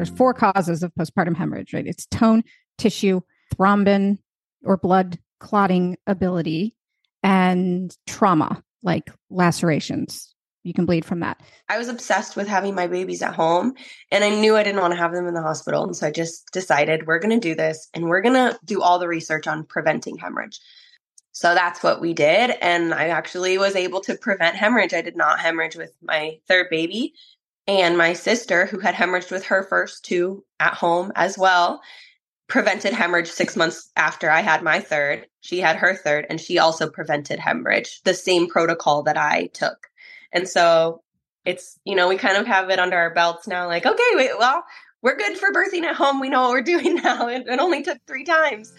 there's four causes of postpartum hemorrhage, right? It's tone, tissue, thrombin or blood clotting ability, and trauma like lacerations. You can bleed from that. I was obsessed with having my babies at home and I knew I didn't want to have them in the hospital. And so I just decided we're going to do this and we're going to do all the research on preventing hemorrhage. So that's what we did. And I actually was able to prevent hemorrhage. I did not hemorrhage with my third baby. And my sister, who had hemorrhaged with her first two at home as well, prevented hemorrhage six months after I had my third. She had her third, and she also prevented hemorrhage, the same protocol that I took. And so it's, you know, we kind of have it under our belts now, like, okay, wait, well, we're good for birthing at home. We know what we're doing now. It, it only took three times.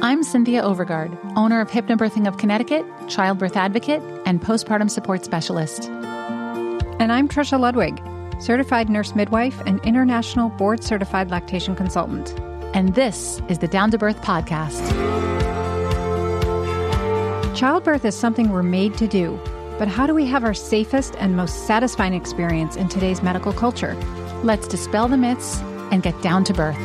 I'm Cynthia Overgard, owner of Hypnobirthing of Connecticut, childbirth advocate, and postpartum support specialist. And I'm Trisha Ludwig, certified nurse midwife and international board certified lactation consultant. And this is the Down to Birth podcast. Childbirth is something we're made to do, but how do we have our safest and most satisfying experience in today's medical culture? Let's dispel the myths and get down to birth.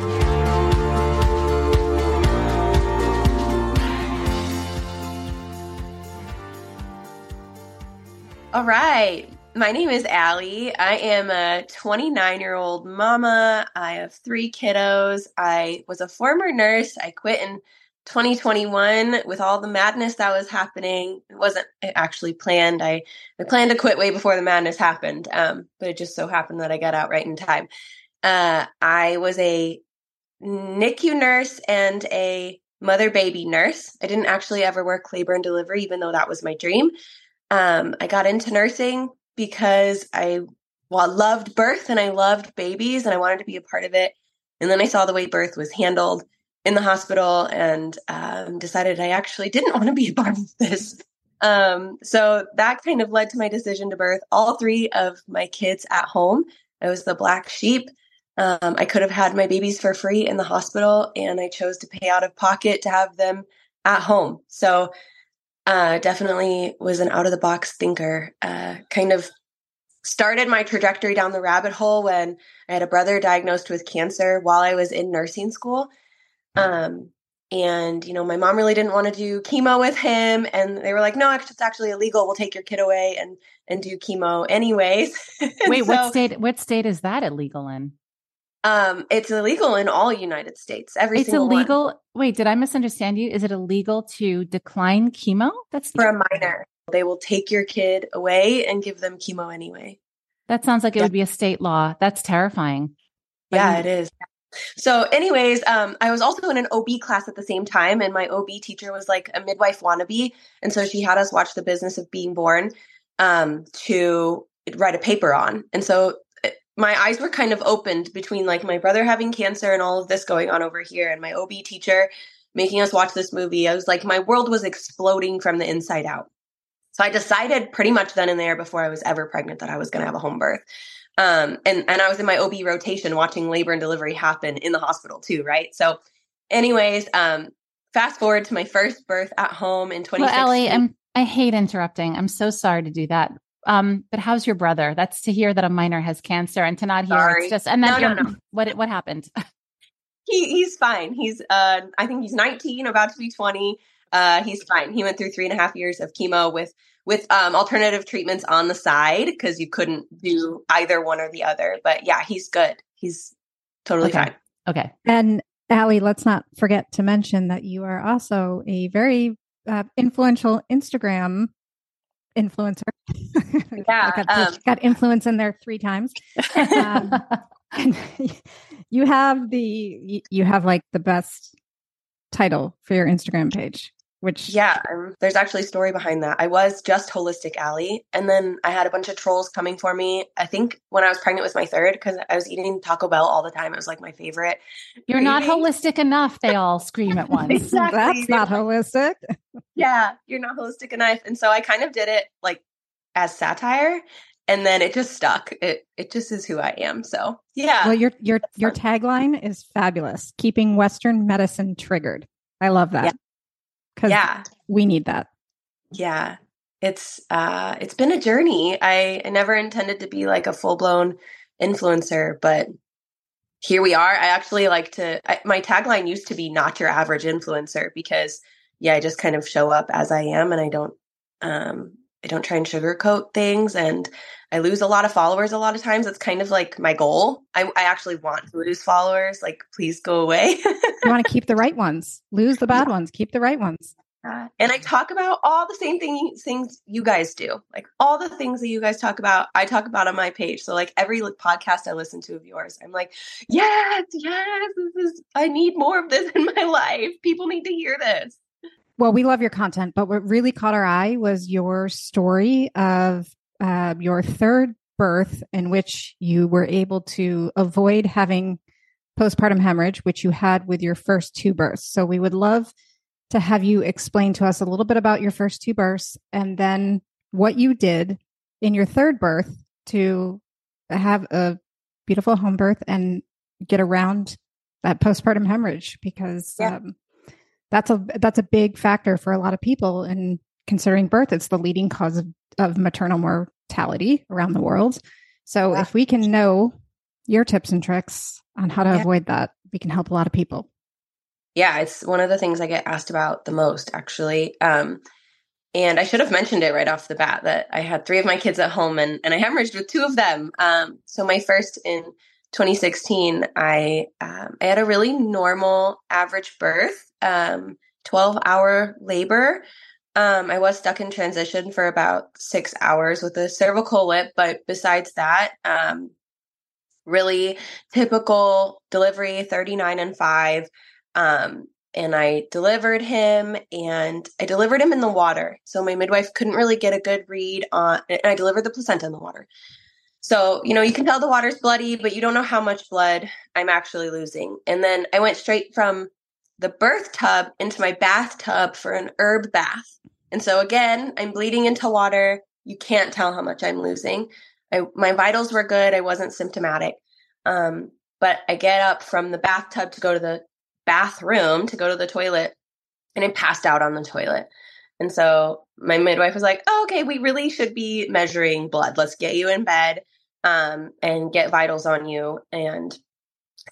All right. My name is Allie. I am a 29 year old mama. I have three kiddos. I was a former nurse. I quit in 2021 with all the madness that was happening. It wasn't actually planned. I, I planned to quit way before the madness happened, um, but it just so happened that I got out right in time. Uh, I was a NICU nurse and a mother baby nurse. I didn't actually ever work labor and delivery, even though that was my dream. Um, I got into nursing because I well, loved birth and I loved babies and I wanted to be a part of it. And then I saw the way birth was handled in the hospital and um, decided I actually didn't want to be a part of this. Um, so that kind of led to my decision to birth all three of my kids at home. I was the black sheep. Um, I could have had my babies for free in the hospital, and I chose to pay out of pocket to have them at home. So uh, definitely was an out of the box thinker. Uh, kind of started my trajectory down the rabbit hole when I had a brother diagnosed with cancer while I was in nursing school. Um, and you know, my mom really didn't want to do chemo with him, and they were like, "No, it's actually illegal. We'll take your kid away and and do chemo anyways." Wait, so, what state? What state is that illegal in? Um, it's illegal in all United States. Every it's illegal. One. Wait, did I misunderstand you? Is it illegal to decline chemo? That's for a minor. They will take your kid away and give them chemo anyway. That sounds like it yeah. would be a state law. That's terrifying. But yeah, it is. So, anyways, um, I was also in an OB class at the same time, and my OB teacher was like a midwife wannabe, and so she had us watch The Business of Being Born um, to write a paper on. And so my eyes were kind of opened between like my brother having cancer and all of this going on over here and my OB teacher making us watch this movie. I was like, my world was exploding from the inside out. So I decided pretty much then and there before I was ever pregnant that I was going to have a home birth. Um, and, and I was in my OB rotation watching labor and delivery happen in the hospital too. Right. So anyways, um, fast forward to my first birth at home in 2016. Well, Ellie, I'm, I hate interrupting. I'm so sorry to do that. Um, but how's your brother? That's to hear that a minor has cancer and to not hear Sorry. it's just and then no, no, no. what what happened? he he's fine. He's uh I think he's 19, about to be 20. Uh he's fine. He went through three and a half years of chemo with with um alternative treatments on the side because you couldn't do either one or the other. But yeah, he's good. He's totally okay. fine. Okay. And Allie, let's not forget to mention that you are also a very uh, influential Instagram influencer. Yeah, got, um, got, influence in there three times. Um, you have the you have like the best title for your Instagram page which yeah um, there's actually a story behind that i was just holistic Allie, and then i had a bunch of trolls coming for me i think when i was pregnant with my third because i was eating taco bell all the time it was like my favorite you're not holistic enough they all scream at once exactly. that's not holistic yeah you're not holistic enough and so i kind of did it like as satire and then it just stuck it it just is who i am so yeah well your your your tagline is fabulous keeping western medicine triggered i love that yeah because yeah. we need that. Yeah. It's uh it's been a journey. I, I never intended to be like a full blown influencer, but here we are. I actually like to, I, my tagline used to be not your average influencer because, yeah, I just kind of show up as I am and I don't, um, I don't try and sugarcoat things and I lose a lot of followers a lot of times. It's kind of like my goal. I, I actually want to lose followers. Like, please go away. you want to keep the right ones, lose the bad ones, keep the right ones. And I talk about all the same thing, things you guys do. Like all the things that you guys talk about, I talk about on my page. So like every podcast I listen to of yours, I'm like, yes, yes, this is I need more of this in my life. People need to hear this. Well, we love your content, but what really caught our eye was your story of uh, your third birth, in which you were able to avoid having postpartum hemorrhage, which you had with your first two births. So we would love to have you explain to us a little bit about your first two births and then what you did in your third birth to have a beautiful home birth and get around that postpartum hemorrhage because yeah. um, that's a that's a big factor for a lot of people in considering birth it's the leading cause of, of maternal mortality around the world so if we can know your tips and tricks on how to yeah. avoid that we can help a lot of people yeah, it's one of the things I get asked about the most, actually. Um, and I should have mentioned it right off the bat that I had three of my kids at home and, and I hemorrhaged with two of them. Um, so my first in 2016, I um, I had a really normal average birth, um, 12 hour labor. Um, I was stuck in transition for about six hours with a cervical lip, but besides that, um, really typical delivery, 39 and five. Um, and I delivered him and I delivered him in the water. So my midwife couldn't really get a good read on and I delivered the placenta in the water. So, you know, you can tell the water's bloody, but you don't know how much blood I'm actually losing. And then I went straight from the birth tub into my bathtub for an herb bath. And so again, I'm bleeding into water. You can't tell how much I'm losing. I, my vitals were good. I wasn't symptomatic. Um, but I get up from the bathtub to go to the bathroom to go to the toilet and I passed out on the toilet. And so my midwife was like, oh, okay, we really should be measuring blood. Let's get you in bed um, and get vitals on you and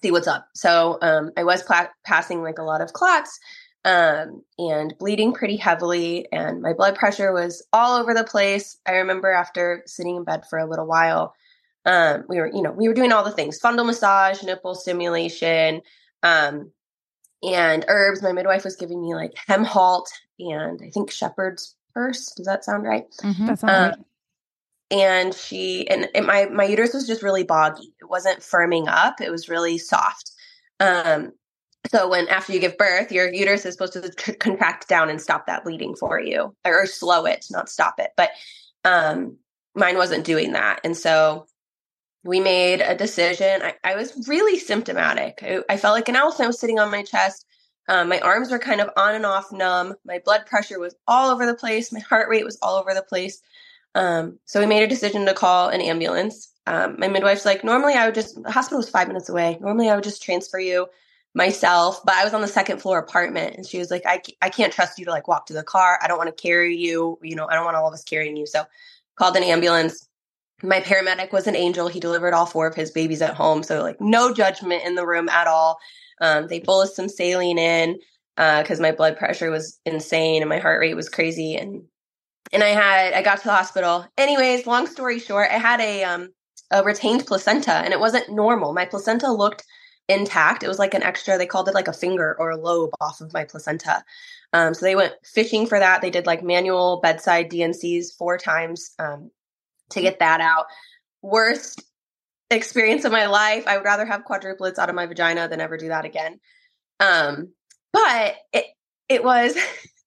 see what's up. So um, I was pla- passing like a lot of clots um, and bleeding pretty heavily, and my blood pressure was all over the place. I remember after sitting in bed for a little while, um, we were, you know, we were doing all the things fundal massage, nipple stimulation, um, and herbs. My midwife was giving me like hem Hemhalt and I think shepherd's purse. Does that sound right? Mm-hmm. That sounds um, right. And she and it, my my uterus was just really boggy. It wasn't firming up. It was really soft. Um, so when after you give birth, your uterus is supposed to contract down and stop that bleeding for you, or, or slow it, not stop it. But um, mine wasn't doing that, and so we made a decision. I, I was really symptomatic. I, I, felt like an elephant was sitting on my chest. Um, my arms were kind of on and off numb. My blood pressure was all over the place. My heart rate was all over the place. Um, so we made a decision to call an ambulance. Um, my midwife's like, normally I would just, the hospital was five minutes away. Normally I would just transfer you myself, but I was on the second floor apartment and she was like, I, I can't trust you to like walk to the car. I don't want to carry you. You know, I don't want all of us carrying you. So called an ambulance my paramedic was an angel. He delivered all four of his babies at home. So, like, no judgment in the room at all. Um, they bolus some saline in because uh, my blood pressure was insane and my heart rate was crazy. And and I had I got to the hospital. Anyways, long story short, I had a um a retained placenta and it wasn't normal. My placenta looked intact. It was like an extra. They called it like a finger or a lobe off of my placenta. Um, so they went fishing for that. They did like manual bedside D&Cs four times. Um, to get that out. Worst experience of my life. I would rather have quadruplets out of my vagina than ever do that again. Um, but it it was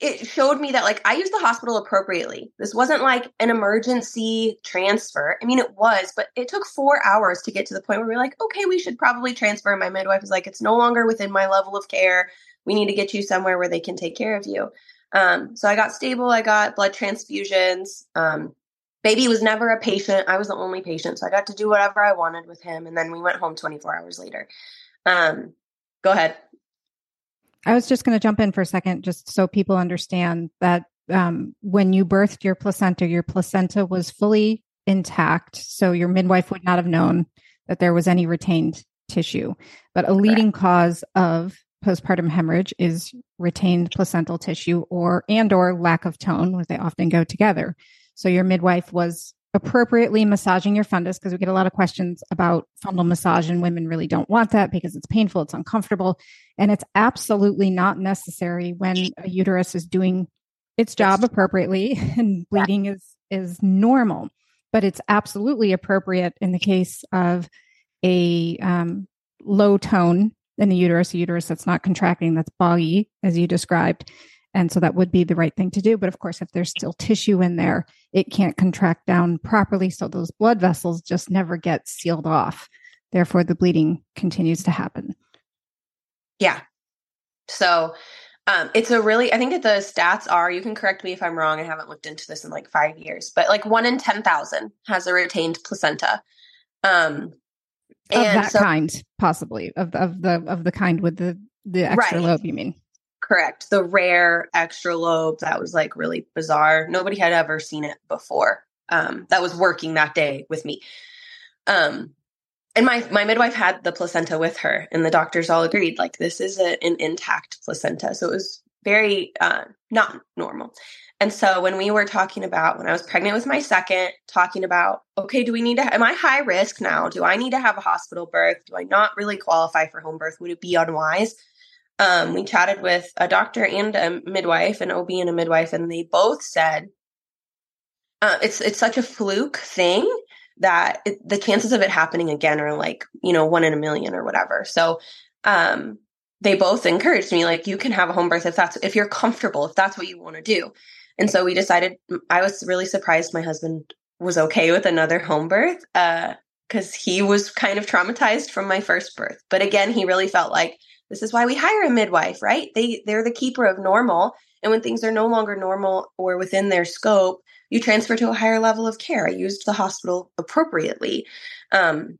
it showed me that like I used the hospital appropriately. This wasn't like an emergency transfer. I mean, it was, but it took four hours to get to the point where we are like, okay, we should probably transfer. My midwife was like, it's no longer within my level of care. We need to get you somewhere where they can take care of you. Um, so I got stable. I got blood transfusions. Um, baby was never a patient. I was the only patient. So I got to do whatever I wanted with him. And then we went home 24 hours later. Um, go ahead. I was just going to jump in for a second, just so people understand that um, when you birthed your placenta, your placenta was fully intact. So your midwife would not have known that there was any retained tissue. But a leading Correct. cause of postpartum hemorrhage is retained placental tissue or and or lack of tone, which they often go together. So your midwife was appropriately massaging your fundus because we get a lot of questions about fundal massage and women really don't want that because it's painful, it's uncomfortable, and it's absolutely not necessary when a uterus is doing its job appropriately and bleeding is is normal. But it's absolutely appropriate in the case of a um, low tone in the uterus, a uterus that's not contracting, that's boggy, as you described. And so that would be the right thing to do. But of course, if there's still tissue in there, it can't contract down properly. So those blood vessels just never get sealed off. Therefore, the bleeding continues to happen. Yeah. So um, it's a really, I think that the stats are, you can correct me if I'm wrong. I haven't looked into this in like five years, but like one in 10,000 has a retained placenta. Um, of that so, kind, possibly of, of the, of the kind with the, the extra right. lobe, you mean? Correct. The rare extra lobe that was like really bizarre. Nobody had ever seen it before. Um, that was working that day with me. Um, and my my midwife had the placenta with her, and the doctors all agreed like this is a, an intact placenta. So it was very uh, not normal. And so when we were talking about when I was pregnant with my second, talking about okay, do we need to? Am I high risk now? Do I need to have a hospital birth? Do I not really qualify for home birth? Would it be unwise? Um, we chatted with a doctor and a midwife, an OB and a midwife, and they both said uh, it's it's such a fluke thing that it, the chances of it happening again are like you know one in a million or whatever. So um, they both encouraged me like you can have a home birth if that's if you're comfortable if that's what you want to do. And so we decided. I was really surprised my husband was okay with another home birth because uh, he was kind of traumatized from my first birth. But again, he really felt like this is why we hire a midwife, right? They they're the keeper of normal. And when things are no longer normal or within their scope, you transfer to a higher level of care. I used the hospital appropriately. Um,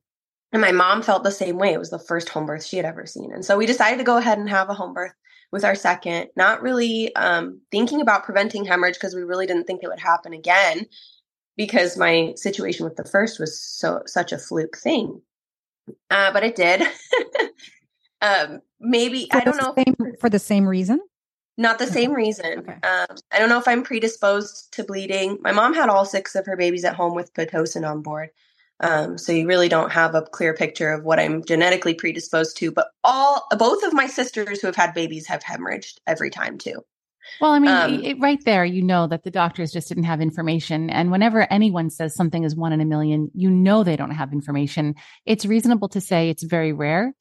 and my mom felt the same way. It was the first home birth she had ever seen. And so we decided to go ahead and have a home birth with our second, not really um, thinking about preventing hemorrhage because we really didn't think it would happen again because my situation with the first was so such a fluke thing. Uh, but it did. Um, maybe for I don't know same, for the same reason. Not the same reason. Okay. Um, I don't know if I'm predisposed to bleeding. My mom had all six of her babies at home with pitocin on board. Um, so you really don't have a clear picture of what I'm genetically predisposed to. But all both of my sisters who have had babies have hemorrhaged every time too. Well, I mean, um, it, right there, you know that the doctors just didn't have information. And whenever anyone says something is one in a million, you know they don't have information. It's reasonable to say it's very rare.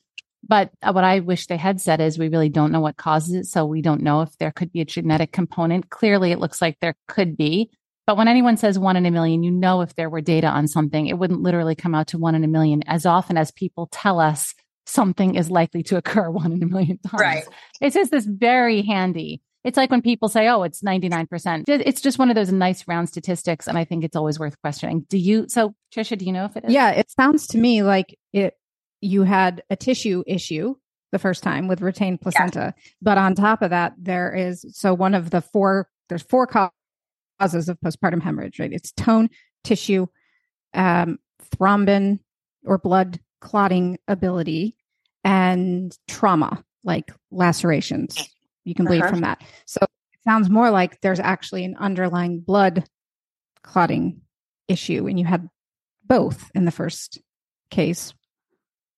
But uh, what I wish they had said is we really don't know what causes it. So we don't know if there could be a genetic component. Clearly, it looks like there could be. But when anyone says one in a million, you know, if there were data on something, it wouldn't literally come out to one in a million as often as people tell us something is likely to occur one in a million times. Right. It's just this very handy. It's like when people say, oh, it's 99%. It's just one of those nice round statistics. And I think it's always worth questioning. Do you, so Trisha, do you know if it is? Yeah, it sounds to me like it you had a tissue issue the first time with retained placenta. Yeah. But on top of that, there is so one of the four, there's four causes of postpartum hemorrhage, right? It's tone, tissue, um, thrombin or blood clotting ability, and trauma, like lacerations. You can bleed uh-huh. from that. So it sounds more like there's actually an underlying blood clotting issue, and you had both in the first case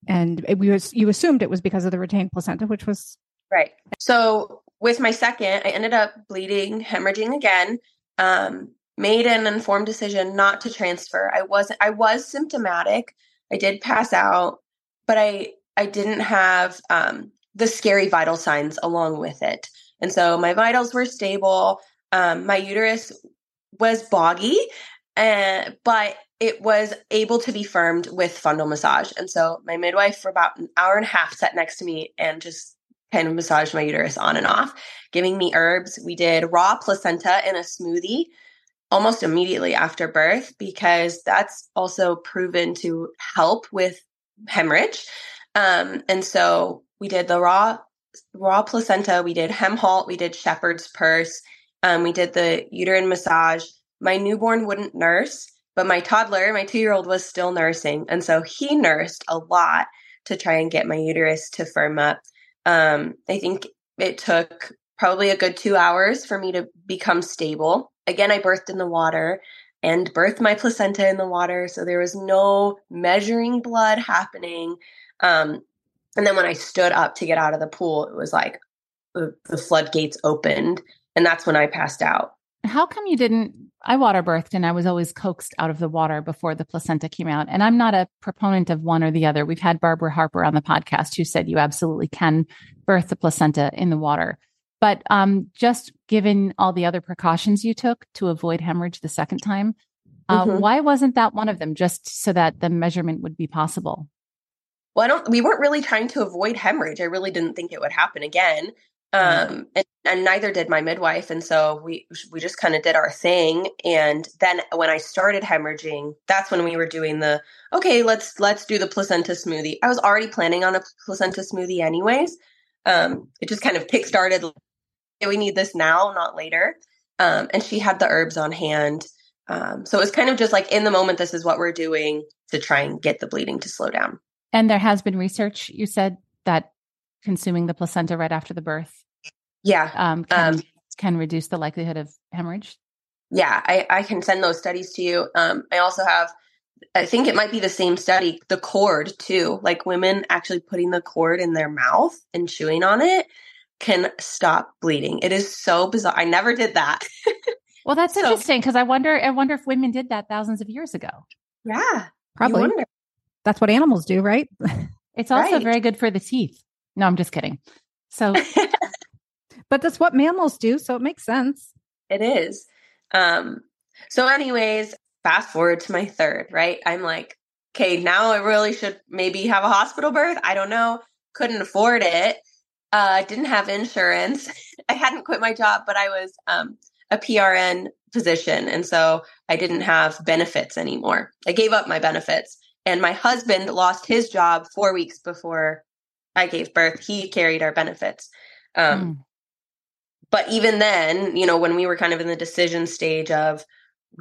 and we was you assumed it was because of the retained placenta, which was right. So with my second, I ended up bleeding, hemorrhaging again. Um, made an informed decision not to transfer. I wasn't. I was symptomatic. I did pass out, but I I didn't have um, the scary vital signs along with it, and so my vitals were stable. Um, my uterus was boggy, uh, but it was able to be firmed with fundal massage. And so my midwife for about an hour and a half sat next to me and just kind of massaged my uterus on and off, giving me herbs. We did raw placenta in a smoothie almost immediately after birth because that's also proven to help with hemorrhage. Um, and so we did the raw raw placenta, we did hem halt, we did shepherd's purse, um, we did the uterine massage. My newborn wouldn't nurse, but my toddler, my two year old, was still nursing. And so he nursed a lot to try and get my uterus to firm up. Um, I think it took probably a good two hours for me to become stable. Again, I birthed in the water and birthed my placenta in the water. So there was no measuring blood happening. Um, and then when I stood up to get out of the pool, it was like the, the floodgates opened. And that's when I passed out. How come you didn't? I water birthed and I was always coaxed out of the water before the placenta came out. And I'm not a proponent of one or the other. We've had Barbara Harper on the podcast who said you absolutely can birth the placenta in the water. But um, just given all the other precautions you took to avoid hemorrhage the second time, uh, mm-hmm. why wasn't that one of them? Just so that the measurement would be possible. Well, I don't. We weren't really trying to avoid hemorrhage. I really didn't think it would happen again. Mm-hmm. Um, and, and neither did my midwife, and so we we just kind of did our thing. And then when I started hemorrhaging, that's when we were doing the okay. Let's let's do the placenta smoothie. I was already planning on a placenta smoothie anyways. Um, it just kind of kick kickstarted we need this now, not later. Um, and she had the herbs on hand. Um, so it was kind of just like in the moment, this is what we're doing to try and get the bleeding to slow down. And there has been research, you said, that consuming the placenta right after the birth yeah um, can, um, can reduce the likelihood of hemorrhage yeah I, I can send those studies to you um, i also have i think it might be the same study the cord too like women actually putting the cord in their mouth and chewing on it can stop bleeding. It is so bizarre. I never did that. well, that's so, interesting because I wonder I wonder if women did that thousands of years ago. Yeah. Probably. That's what animals do, right? It's also right. very good for the teeth. No, I'm just kidding. So But that's what mammals do, so it makes sense. It is. Um so anyways, fast forward to my third, right? I'm like, okay, now I really should maybe have a hospital birth. I don't know. Couldn't afford it uh, didn't have insurance. I hadn't quit my job, but I was um, a PRN position. And so I didn't have benefits anymore. I gave up my benefits. And my husband lost his job four weeks before I gave birth. He carried our benefits. Um, mm. But even then, you know, when we were kind of in the decision stage of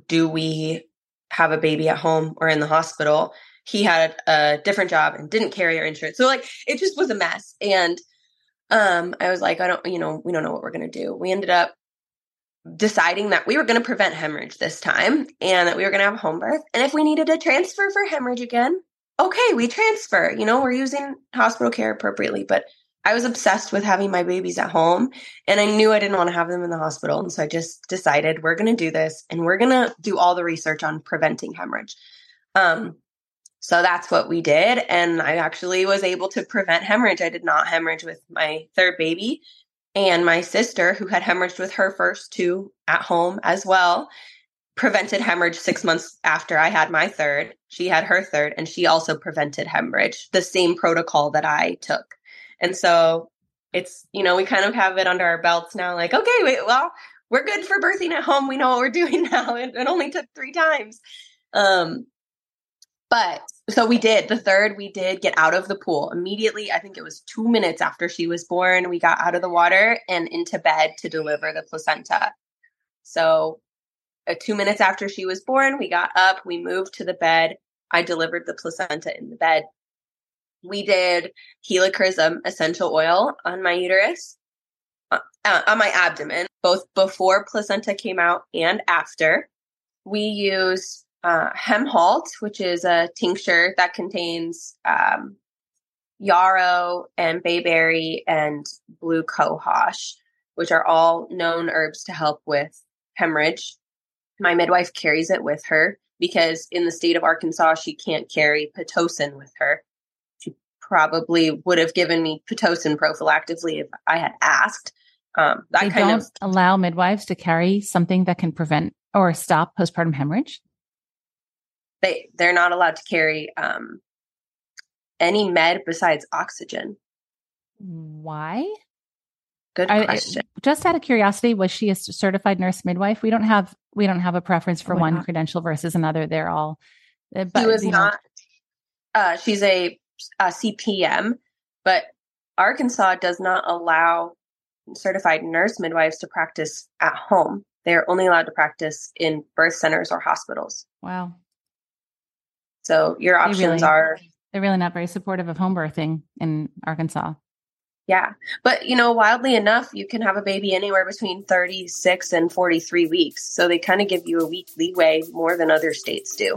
do we have a baby at home or in the hospital, he had a different job and didn't carry our insurance. So, like, it just was a mess. And um, I was like, I don't, you know, we don't know what we're going to do. We ended up deciding that we were going to prevent hemorrhage this time and that we were going to have home birth. And if we needed a transfer for hemorrhage again, okay, we transfer. You know, we're using hospital care appropriately. But I was obsessed with having my babies at home and I knew I didn't want to have them in the hospital. And so I just decided we're going to do this and we're going to do all the research on preventing hemorrhage. Um, so that's what we did. And I actually was able to prevent hemorrhage. I did not hemorrhage with my third baby. And my sister, who had hemorrhaged with her first two at home as well, prevented hemorrhage six months after I had my third. She had her third, and she also prevented hemorrhage, the same protocol that I took. And so it's, you know, we kind of have it under our belts now like, okay, wait, well, we're good for birthing at home. We know what we're doing now. It, it only took three times. Um, but so we did. The third, we did get out of the pool immediately. I think it was two minutes after she was born. We got out of the water and into bed to deliver the placenta. So, uh, two minutes after she was born, we got up, we moved to the bed. I delivered the placenta in the bed. We did helichrysum essential oil on my uterus, uh, uh, on my abdomen, both before placenta came out and after. We used uh, Hemhalt, which is a tincture that contains um, yarrow and bayberry and blue cohosh, which are all known herbs to help with hemorrhage. My midwife carries it with her because in the state of Arkansas, she can't carry Pitocin with her. She probably would have given me Pitocin prophylactically if I had asked. Um, that they kind don't of allow midwives to carry something that can prevent or stop postpartum hemorrhage they they're not allowed to carry um, any med besides oxygen. Why? Good question. just out of curiosity, was she a certified nurse midwife? We don't have we don't have a preference for oh, one credential versus another. They're all. Uh, but, she was not. Uh, she's a, a CPM, but Arkansas does not allow certified nurse midwives to practice at home. They are only allowed to practice in birth centers or hospitals. Wow. So your options really, are they're really not very supportive of home birthing in Arkansas. Yeah. But, you know, wildly enough, you can have a baby anywhere between 36 and 43 weeks. So they kind of give you a week leeway more than other states do.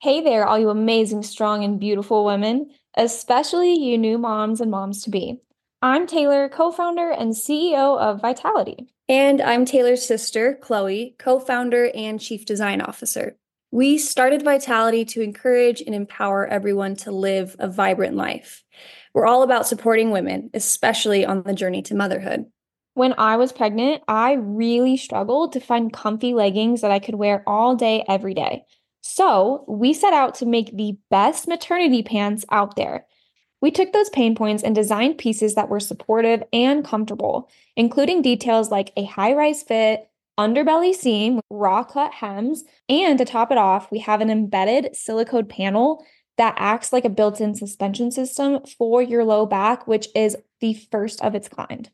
Hey there, all you amazing, strong, and beautiful women, especially you new moms and moms to be. I'm Taylor, co founder and CEO of Vitality. And I'm Taylor's sister, Chloe, co founder and chief design officer. We started Vitality to encourage and empower everyone to live a vibrant life. We're all about supporting women, especially on the journey to motherhood. When I was pregnant, I really struggled to find comfy leggings that I could wear all day, every day. So we set out to make the best maternity pants out there. We took those pain points and designed pieces that were supportive and comfortable, including details like a high rise fit, underbelly seam, raw cut hems, and to top it off, we have an embedded silicone panel that acts like a built in suspension system for your low back, which is the first of its kind.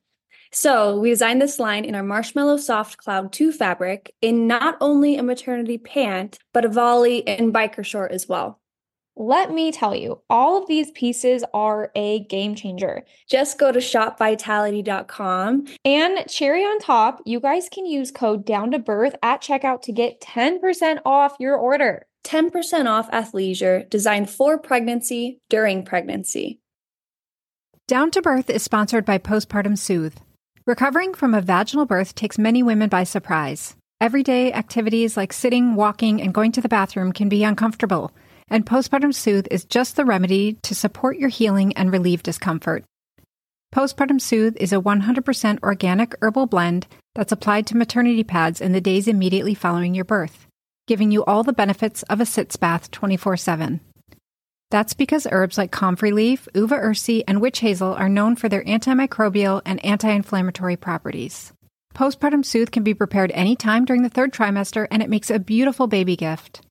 So, we designed this line in our Marshmallow Soft Cloud 2 fabric in not only a maternity pant, but a volley and biker short as well. Let me tell you, all of these pieces are a game changer. Just go to shopvitality.com. And cherry on top, you guys can use code down to birth at checkout to get 10% off your order. 10% off athleisure designed for pregnancy during pregnancy. Down to Birth is sponsored by Postpartum Soothe. Recovering from a vaginal birth takes many women by surprise. Everyday activities like sitting, walking, and going to the bathroom can be uncomfortable, and Postpartum Soothe is just the remedy to support your healing and relieve discomfort. Postpartum Soothe is a 100% organic herbal blend that's applied to maternity pads in the days immediately following your birth, giving you all the benefits of a sitz bath 24 7. That's because herbs like comfrey leaf, uva ursi, and witch hazel are known for their antimicrobial and anti inflammatory properties. Postpartum Soothe can be prepared anytime during the third trimester, and it makes a beautiful baby gift.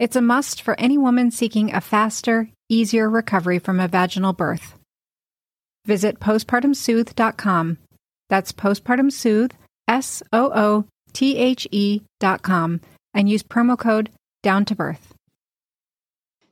It's a must for any woman seeking a faster, easier recovery from a vaginal birth. Visit postpartumsoothe.com. That's postpartum soothe, S O O T H E.com, and use promo code down to birth.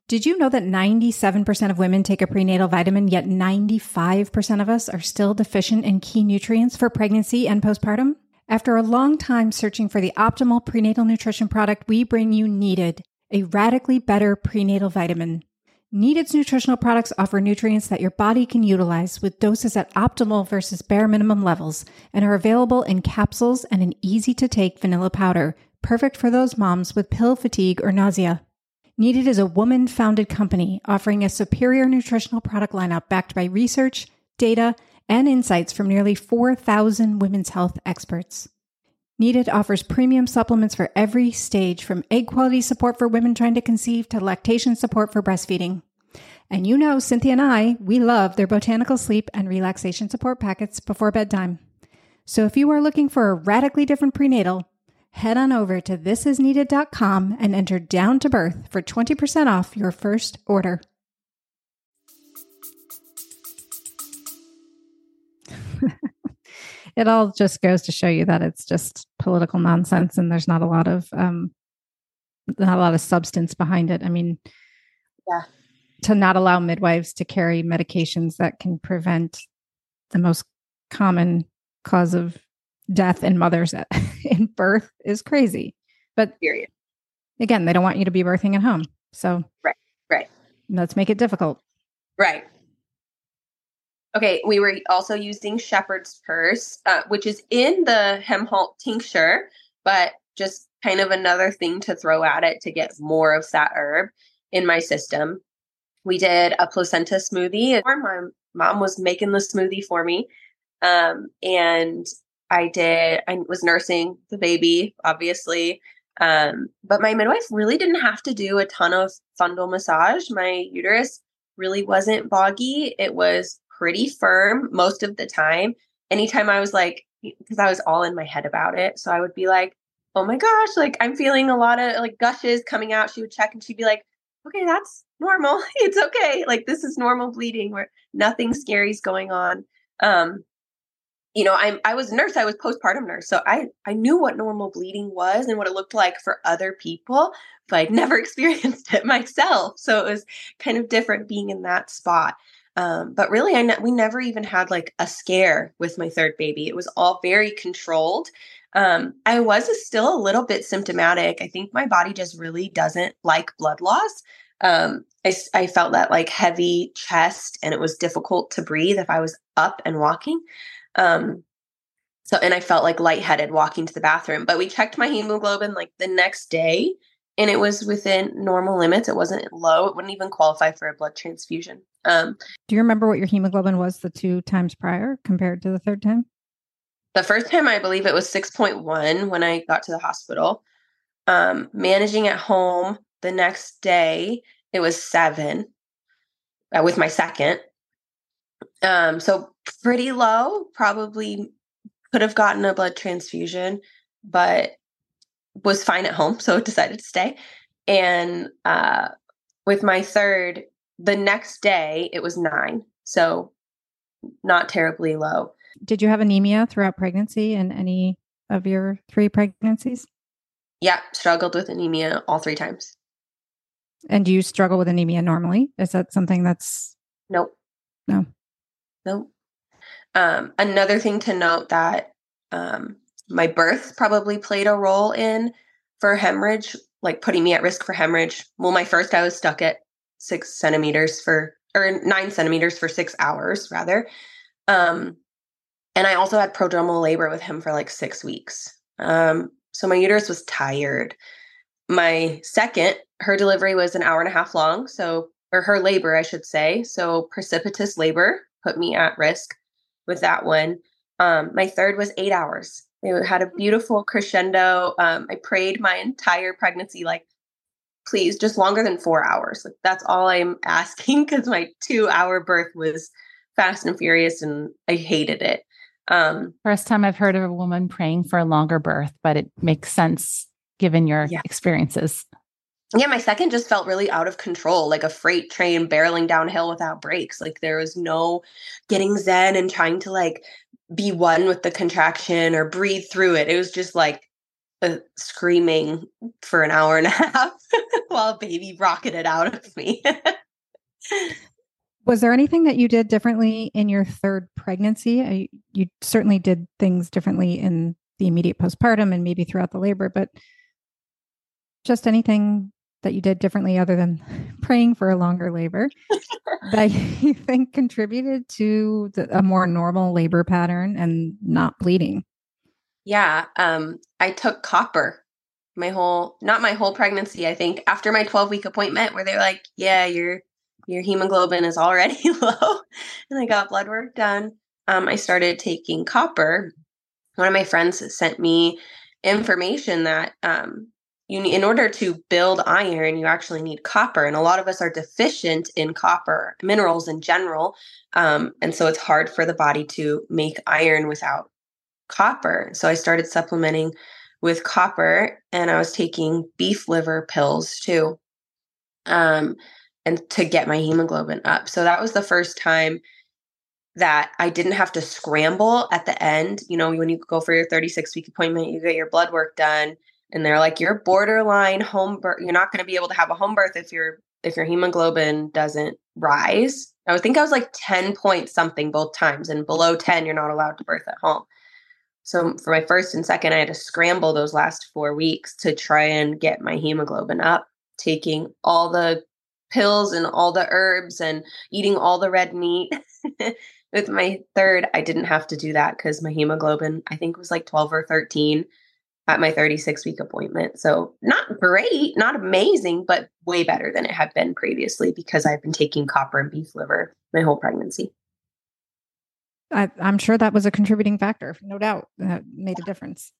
Did you know that 97% of women take a prenatal vitamin, yet 95% of us are still deficient in key nutrients for pregnancy and postpartum? After a long time searching for the optimal prenatal nutrition product, we bring you Needed, a radically better prenatal vitamin. Needed's nutritional products offer nutrients that your body can utilize with doses at optimal versus bare minimum levels and are available in capsules and an easy to take vanilla powder, perfect for those moms with pill fatigue or nausea. Needed is a woman founded company offering a superior nutritional product lineup backed by research, data, and insights from nearly 4,000 women's health experts. Needed offers premium supplements for every stage from egg quality support for women trying to conceive to lactation support for breastfeeding. And you know, Cynthia and I, we love their botanical sleep and relaxation support packets before bedtime. So if you are looking for a radically different prenatal, head on over to thisisneeded.com and enter down to birth for 20% off your first order. it all just goes to show you that it's just political nonsense and there's not a lot of um not a lot of substance behind it. I mean, yeah. To not allow midwives to carry medications that can prevent the most common cause of death in mothers at, in birth is crazy. But period. Again, they don't want you to be birthing at home. So right, right. Let's make it difficult. Right. Okay, we were also using shepherd's purse, uh, which is in the Hemhalt tincture, but just kind of another thing to throw at it to get more of that herb in my system. We did a placenta smoothie. My mom was making the smoothie for me. Um, and I did, I was nursing the baby, obviously. Um, but my midwife really didn't have to do a ton of fundal massage. My uterus really wasn't boggy. It was pretty firm most of the time. Anytime I was like, because I was all in my head about it. So I would be like, oh my gosh, like I'm feeling a lot of like gushes coming out. She would check and she'd be like, okay, that's normal. It's okay. Like this is normal bleeding where nothing scary is going on. Um, you know, I'm I was nurse, I was postpartum nurse. So I I knew what normal bleeding was and what it looked like for other people, but I'd never experienced it myself. So it was kind of different being in that spot. Um, but really, I ne- we never even had like a scare with my third baby. It was all very controlled. Um, I was still a little bit symptomatic. I think my body just really doesn't like blood loss. Um, I, I felt that like heavy chest, and it was difficult to breathe if I was up and walking. Um, so, and I felt like lightheaded walking to the bathroom. But we checked my hemoglobin like the next day, and it was within normal limits. It wasn't low. It wouldn't even qualify for a blood transfusion. Um, Do you remember what your hemoglobin was the two times prior compared to the third time? The first time, I believe it was 6.1 when I got to the hospital. Um, managing at home the next day, it was seven uh, with my second. Um, so pretty low, probably could have gotten a blood transfusion, but was fine at home. So decided to stay. And uh, with my third, the next day, it was nine. So not terribly low. Did you have anemia throughout pregnancy and any of your three pregnancies? Yeah, struggled with anemia all three times. And do you struggle with anemia normally? Is that something that's Nope. No. Nope. Um, another thing to note that um, my birth probably played a role in for hemorrhage, like putting me at risk for hemorrhage. Well, my first, I was stuck at six centimeters for, or nine centimeters for six hours, rather. Um, and I also had prodromal labor with him for like six weeks. Um, so my uterus was tired. My second, her delivery was an hour and a half long. So, or her labor, I should say. So precipitous labor put me at risk with that one. Um, my third was eight hours. It had a beautiful crescendo. Um, I prayed my entire pregnancy, like, please, just longer than four hours. Like, that's all I'm asking because my two hour birth was fast and furious and I hated it. Um, First time I've heard of a woman praying for a longer birth, but it makes sense given your Yeah. experiences. yeah, my second just felt really out of control, like a freight train barreling downhill without brakes. Like there was no getting zen and trying to like be one with the contraction or breathe through it. It was just like uh, screaming for an hour and a half while baby rocketed out of me. Was there anything that you did differently in your third pregnancy? You certainly did things differently in the immediate postpartum and maybe throughout the labor, but just anything that you did differently other than praying for a longer labor that you think contributed to the, a more normal labor pattern and not bleeding? yeah, um, I took copper my whole not my whole pregnancy. I think after my 12 week appointment where they're like, yeah, your your hemoglobin is already low, and I got blood work done. Um, I started taking copper. One of my friends sent me information that um, you in order to build iron, you actually need copper, and a lot of us are deficient in copper minerals in general, um, and so it's hard for the body to make iron without copper. So I started supplementing with copper, and I was taking beef liver pills too, um, and to get my hemoglobin up. So that was the first time that I didn't have to scramble at the end. You know, when you go for your 36 week appointment, you get your blood work done, and they're like, "You're borderline home birth. You're not going to be able to have a home birth if your if your hemoglobin doesn't rise." I would think I was like 10 point something both times, and below 10, you're not allowed to birth at home. So for my first and second, I had to scramble those last four weeks to try and get my hemoglobin up, taking all the pills and all the herbs and eating all the red meat. With my third, I didn't have to do that because my hemoglobin, I think, was like 12 or 13 at my 36 week appointment. So not great, not amazing, but way better than it had been previously because I've been taking copper and beef liver my whole pregnancy. I, I'm sure that was a contributing factor, no doubt. That made a difference.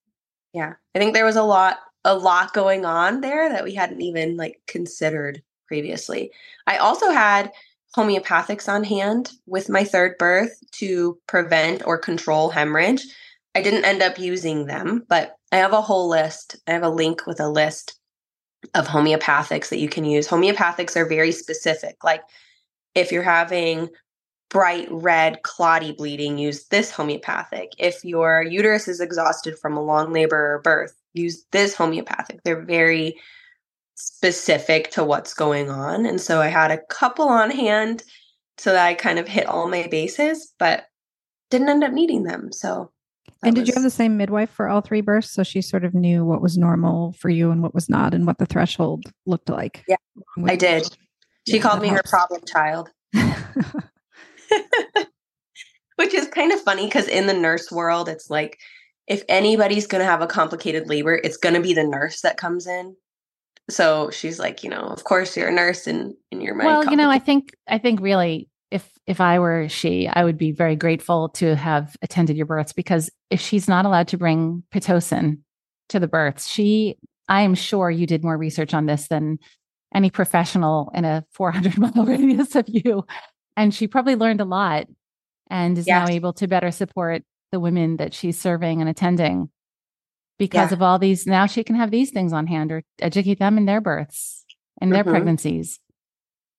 Yeah. I think there was a lot a lot going on there that we hadn't even like considered previously. I also had homeopathics on hand with my third birth to prevent or control hemorrhage. I didn't end up using them, but I have a whole list. I have a link with a list of homeopathics that you can use. Homeopathics are very specific. Like if you're having bright red clotty bleeding, use this homeopathic. If your uterus is exhausted from a long labor or birth, use this homeopathic. They're very specific to what's going on. And so I had a couple on hand so that I kind of hit all my bases, but didn't end up needing them. So and did was... you have the same midwife for all three births? So she sort of knew what was normal for you and what was not, and what the threshold looked like. Yeah, I did. She yeah, called me helps. her problem child. Which is kind of funny because in the nurse world, it's like if anybody's going to have a complicated labor, it's going to be the nurse that comes in. So she's like, you know, of course you're a nurse and, and you're my. Well, you know, I think I think really if I were she, I would be very grateful to have attended your births because if she's not allowed to bring pitocin to the births, she I am sure you did more research on this than any professional in a 400 mile radius of you and she probably learned a lot and is now able to better support the women that she's serving and attending because yeah. of all these now she can have these things on hand or educate them in their births and their mm-hmm. pregnancies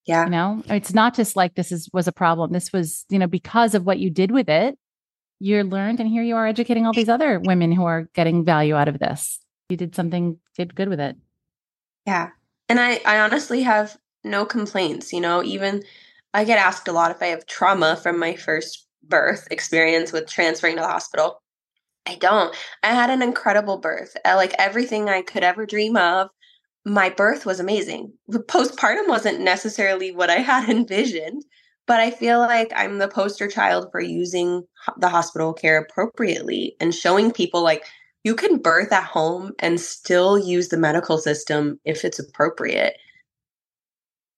yeah you know it's not just like this is was a problem this was you know because of what you did with it you learned and here you are educating all these other women who are getting value out of this you did something did good with it yeah and i i honestly have no complaints you know even I get asked a lot if I have trauma from my first birth experience with transferring to the hospital. I don't. I had an incredible birth. I, like everything I could ever dream of. My birth was amazing. The Postpartum wasn't necessarily what I had envisioned, but I feel like I'm the poster child for using the hospital care appropriately and showing people like you can birth at home and still use the medical system if it's appropriate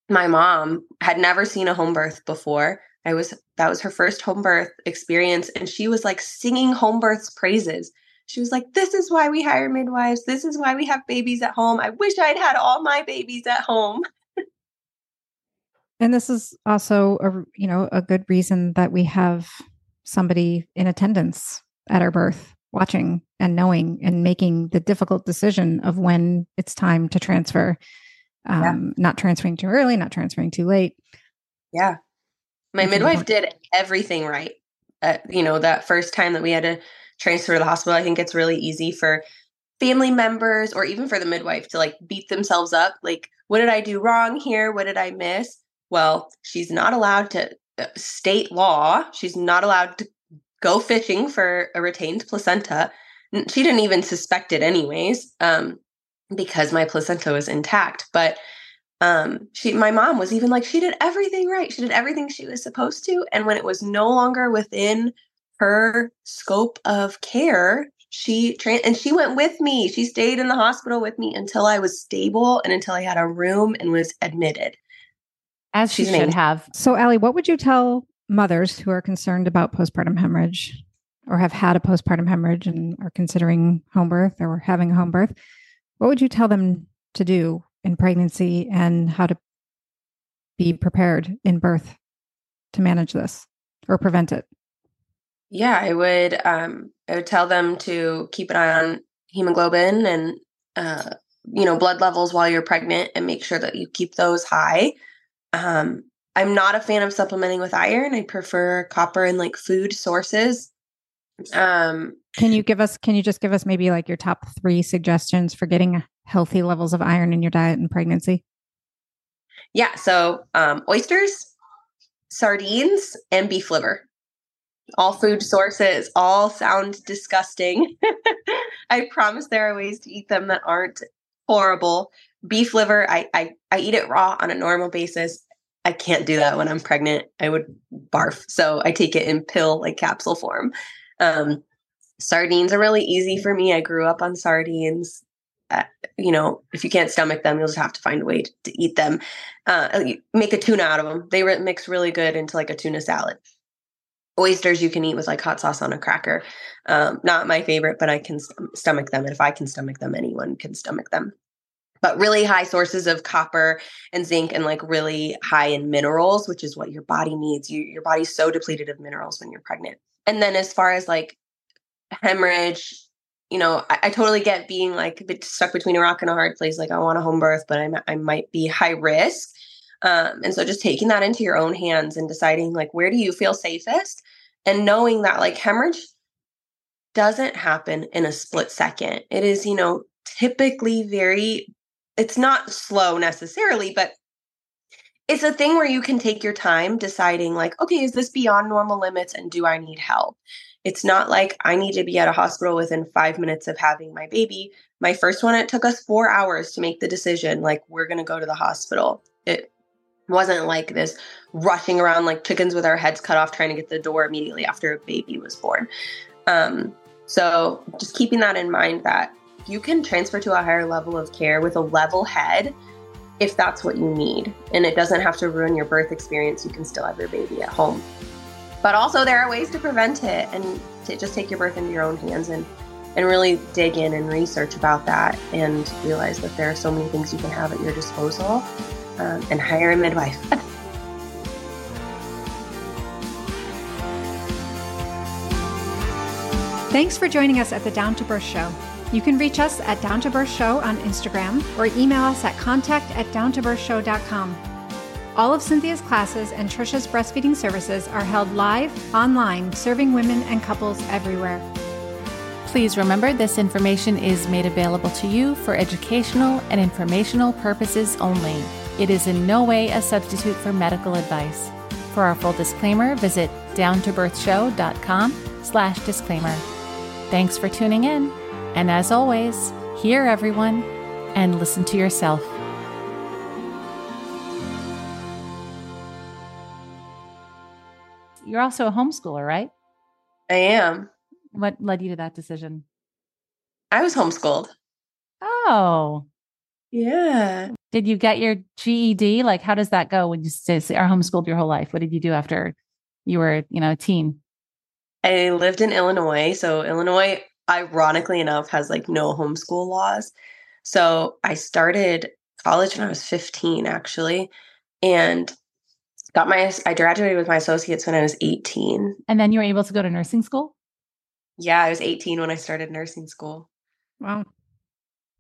my mom had never seen a home birth before. I was that was her first home birth experience and she was like singing home births praises. She was like, "This is why we hire midwives. This is why we have babies at home. I wish I'd had all my babies at home." and this is also a you know a good reason that we have somebody in attendance at our birth watching and knowing and making the difficult decision of when it's time to transfer um, yeah. not transferring too early, not transferring too late. Yeah. My midwife did everything right. Uh, you know, that first time that we had to transfer to the hospital, I think it's really easy for family members or even for the midwife to like beat themselves up. Like, what did I do wrong here? What did I miss? Well, she's not allowed to, uh, state law, she's not allowed to go fishing for a retained placenta. She didn't even suspect it, anyways. Um, because my placenta was intact. But um, she, my mom was even like, she did everything right. She did everything she was supposed to. And when it was no longer within her scope of care, she tra- and she went with me. She stayed in the hospital with me until I was stable and until I had a room and was admitted. As she should have. So, Allie, what would you tell mothers who are concerned about postpartum hemorrhage or have had a postpartum hemorrhage and are considering home birth or having a home birth? What would you tell them to do in pregnancy and how to be prepared in birth to manage this or prevent it? Yeah, I would. Um, I would tell them to keep an eye on hemoglobin and uh, you know blood levels while you're pregnant, and make sure that you keep those high. Um, I'm not a fan of supplementing with iron. I prefer copper and like food sources. Um, can you give us, can you just give us maybe like your top three suggestions for getting healthy levels of iron in your diet in pregnancy? Yeah. So, um, oysters, sardines, and beef liver. All food sources, all sound disgusting. I promise there are ways to eat them that aren't horrible. Beef liver, I, I, I eat it raw on a normal basis. I can't do that when I'm pregnant. I would barf. So I take it in pill, like capsule form. Um, sardines are really easy for me. I grew up on sardines. Uh, you know, if you can't stomach them, you'll just have to find a way to, to eat them. Uh, make a tuna out of them. They re- mix really good into like a tuna salad. Oysters you can eat with like hot sauce on a cracker. Um, not my favorite, but I can st- stomach them. And if I can stomach them, anyone can stomach them. But really high sources of copper and zinc, and like really high in minerals, which is what your body needs. You, your body's so depleted of minerals when you're pregnant. And then as far as like hemorrhage, you know, I, I, totally get being like stuck between a rock and a hard place. Like I want a home birth, but I'm, I might be high risk. Um, and so just taking that into your own hands and deciding like where do you feel safest and knowing that like hemorrhage doesn't happen in a split second. It is, you know, typically very it's not slow necessarily, but it's a thing where you can take your time deciding like okay, is this beyond normal limits and do I need help? It's not like I need to be at a hospital within 5 minutes of having my baby. My first one it took us 4 hours to make the decision like we're going to go to the hospital. It wasn't like this rushing around like chickens with our heads cut off trying to get the door immediately after a baby was born. Um, so just keeping that in mind that you can transfer to a higher level of care with a level head if that's what you need. And it doesn't have to ruin your birth experience. You can still have your baby at home. But also there are ways to prevent it and to just take your birth into your own hands and and really dig in and research about that and realize that there are so many things you can have at your disposal um, and hire a midwife. Thanks for joining us at the Down to Birth Show. You can reach us at Down to Birth Show on Instagram or email us at contact at downtobirthshow.com. All of Cynthia's classes and Trisha's breastfeeding services are held live, online, serving women and couples everywhere. Please remember this information is made available to you for educational and informational purposes only. It is in no way a substitute for medical advice. For our full disclaimer, visit downtobirthshow.com slash disclaimer. Thanks for tuning in. And as always, hear everyone and listen to yourself. You're also a homeschooler, right? I am. What led you to that decision? I was homeschooled. Oh. Yeah. Did you get your GED? Like, how does that go when you say, are homeschooled your whole life? What did you do after you were, you know, a teen? I lived in Illinois. So, Illinois, ironically enough, has like no homeschool laws. So, I started college when I was 15, actually. And got my, I graduated with my associates when I was 18. And then you were able to go to nursing school? Yeah, I was 18 when I started nursing school. Wow.